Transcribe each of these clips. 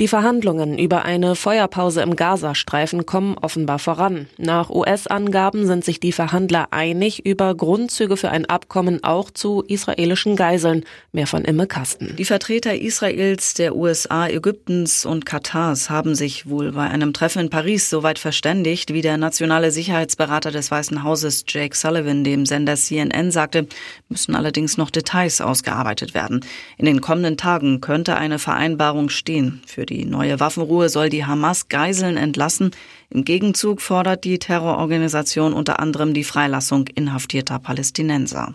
Die Verhandlungen über eine Feuerpause im Gazastreifen kommen offenbar voran. Nach US-Angaben sind sich die Verhandler einig über Grundzüge für ein Abkommen auch zu israelischen Geiseln. Mehr von Imme Kasten. Die Vertreter Israels, der USA, Ägyptens und Katars haben sich wohl bei einem Treffen in Paris soweit verständigt, wie der nationale Sicherheitsberater des Weißen Hauses Jake Sullivan dem Sender CNN sagte, müssen allerdings noch Details ausgearbeitet werden. In den kommenden Tagen könnte eine Vereinbarung stehen. Für für die neue Waffenruhe soll die Hamas Geiseln entlassen. Im Gegenzug fordert die Terrororganisation unter anderem die Freilassung inhaftierter Palästinenser.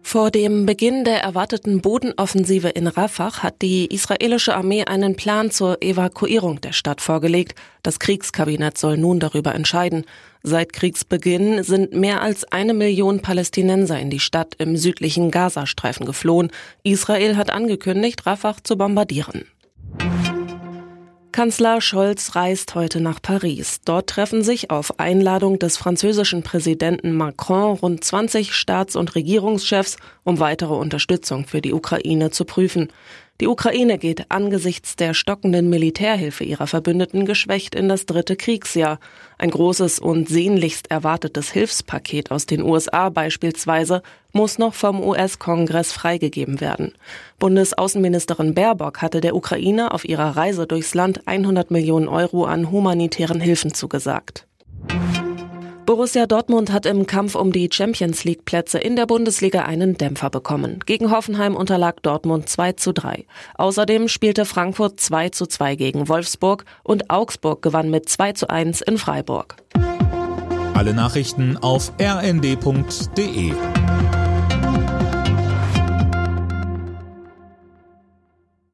Vor dem Beginn der erwarteten Bodenoffensive in Rafah hat die israelische Armee einen Plan zur Evakuierung der Stadt vorgelegt. Das Kriegskabinett soll nun darüber entscheiden. Seit Kriegsbeginn sind mehr als eine Million Palästinenser in die Stadt im südlichen Gazastreifen geflohen. Israel hat angekündigt, Rafah zu bombardieren. Kanzler Scholz reist heute nach Paris. Dort treffen sich auf Einladung des französischen Präsidenten Macron rund 20 Staats- und Regierungschefs, um weitere Unterstützung für die Ukraine zu prüfen. Die Ukraine geht angesichts der stockenden Militärhilfe ihrer Verbündeten geschwächt in das dritte Kriegsjahr. Ein großes und sehnlichst erwartetes Hilfspaket aus den USA beispielsweise muss noch vom US-Kongress freigegeben werden. Bundesaußenministerin Baerbock hatte der Ukraine auf ihrer Reise durchs Land 100 Millionen Euro an humanitären Hilfen zugesagt. Borussia Dortmund hat im Kampf um die Champions League Plätze in der Bundesliga einen Dämpfer bekommen. Gegen Hoffenheim unterlag Dortmund 2 zu 3. Außerdem spielte Frankfurt 2 zu 2 gegen Wolfsburg und Augsburg gewann mit 2 zu 1 in Freiburg. Alle Nachrichten auf rnd.de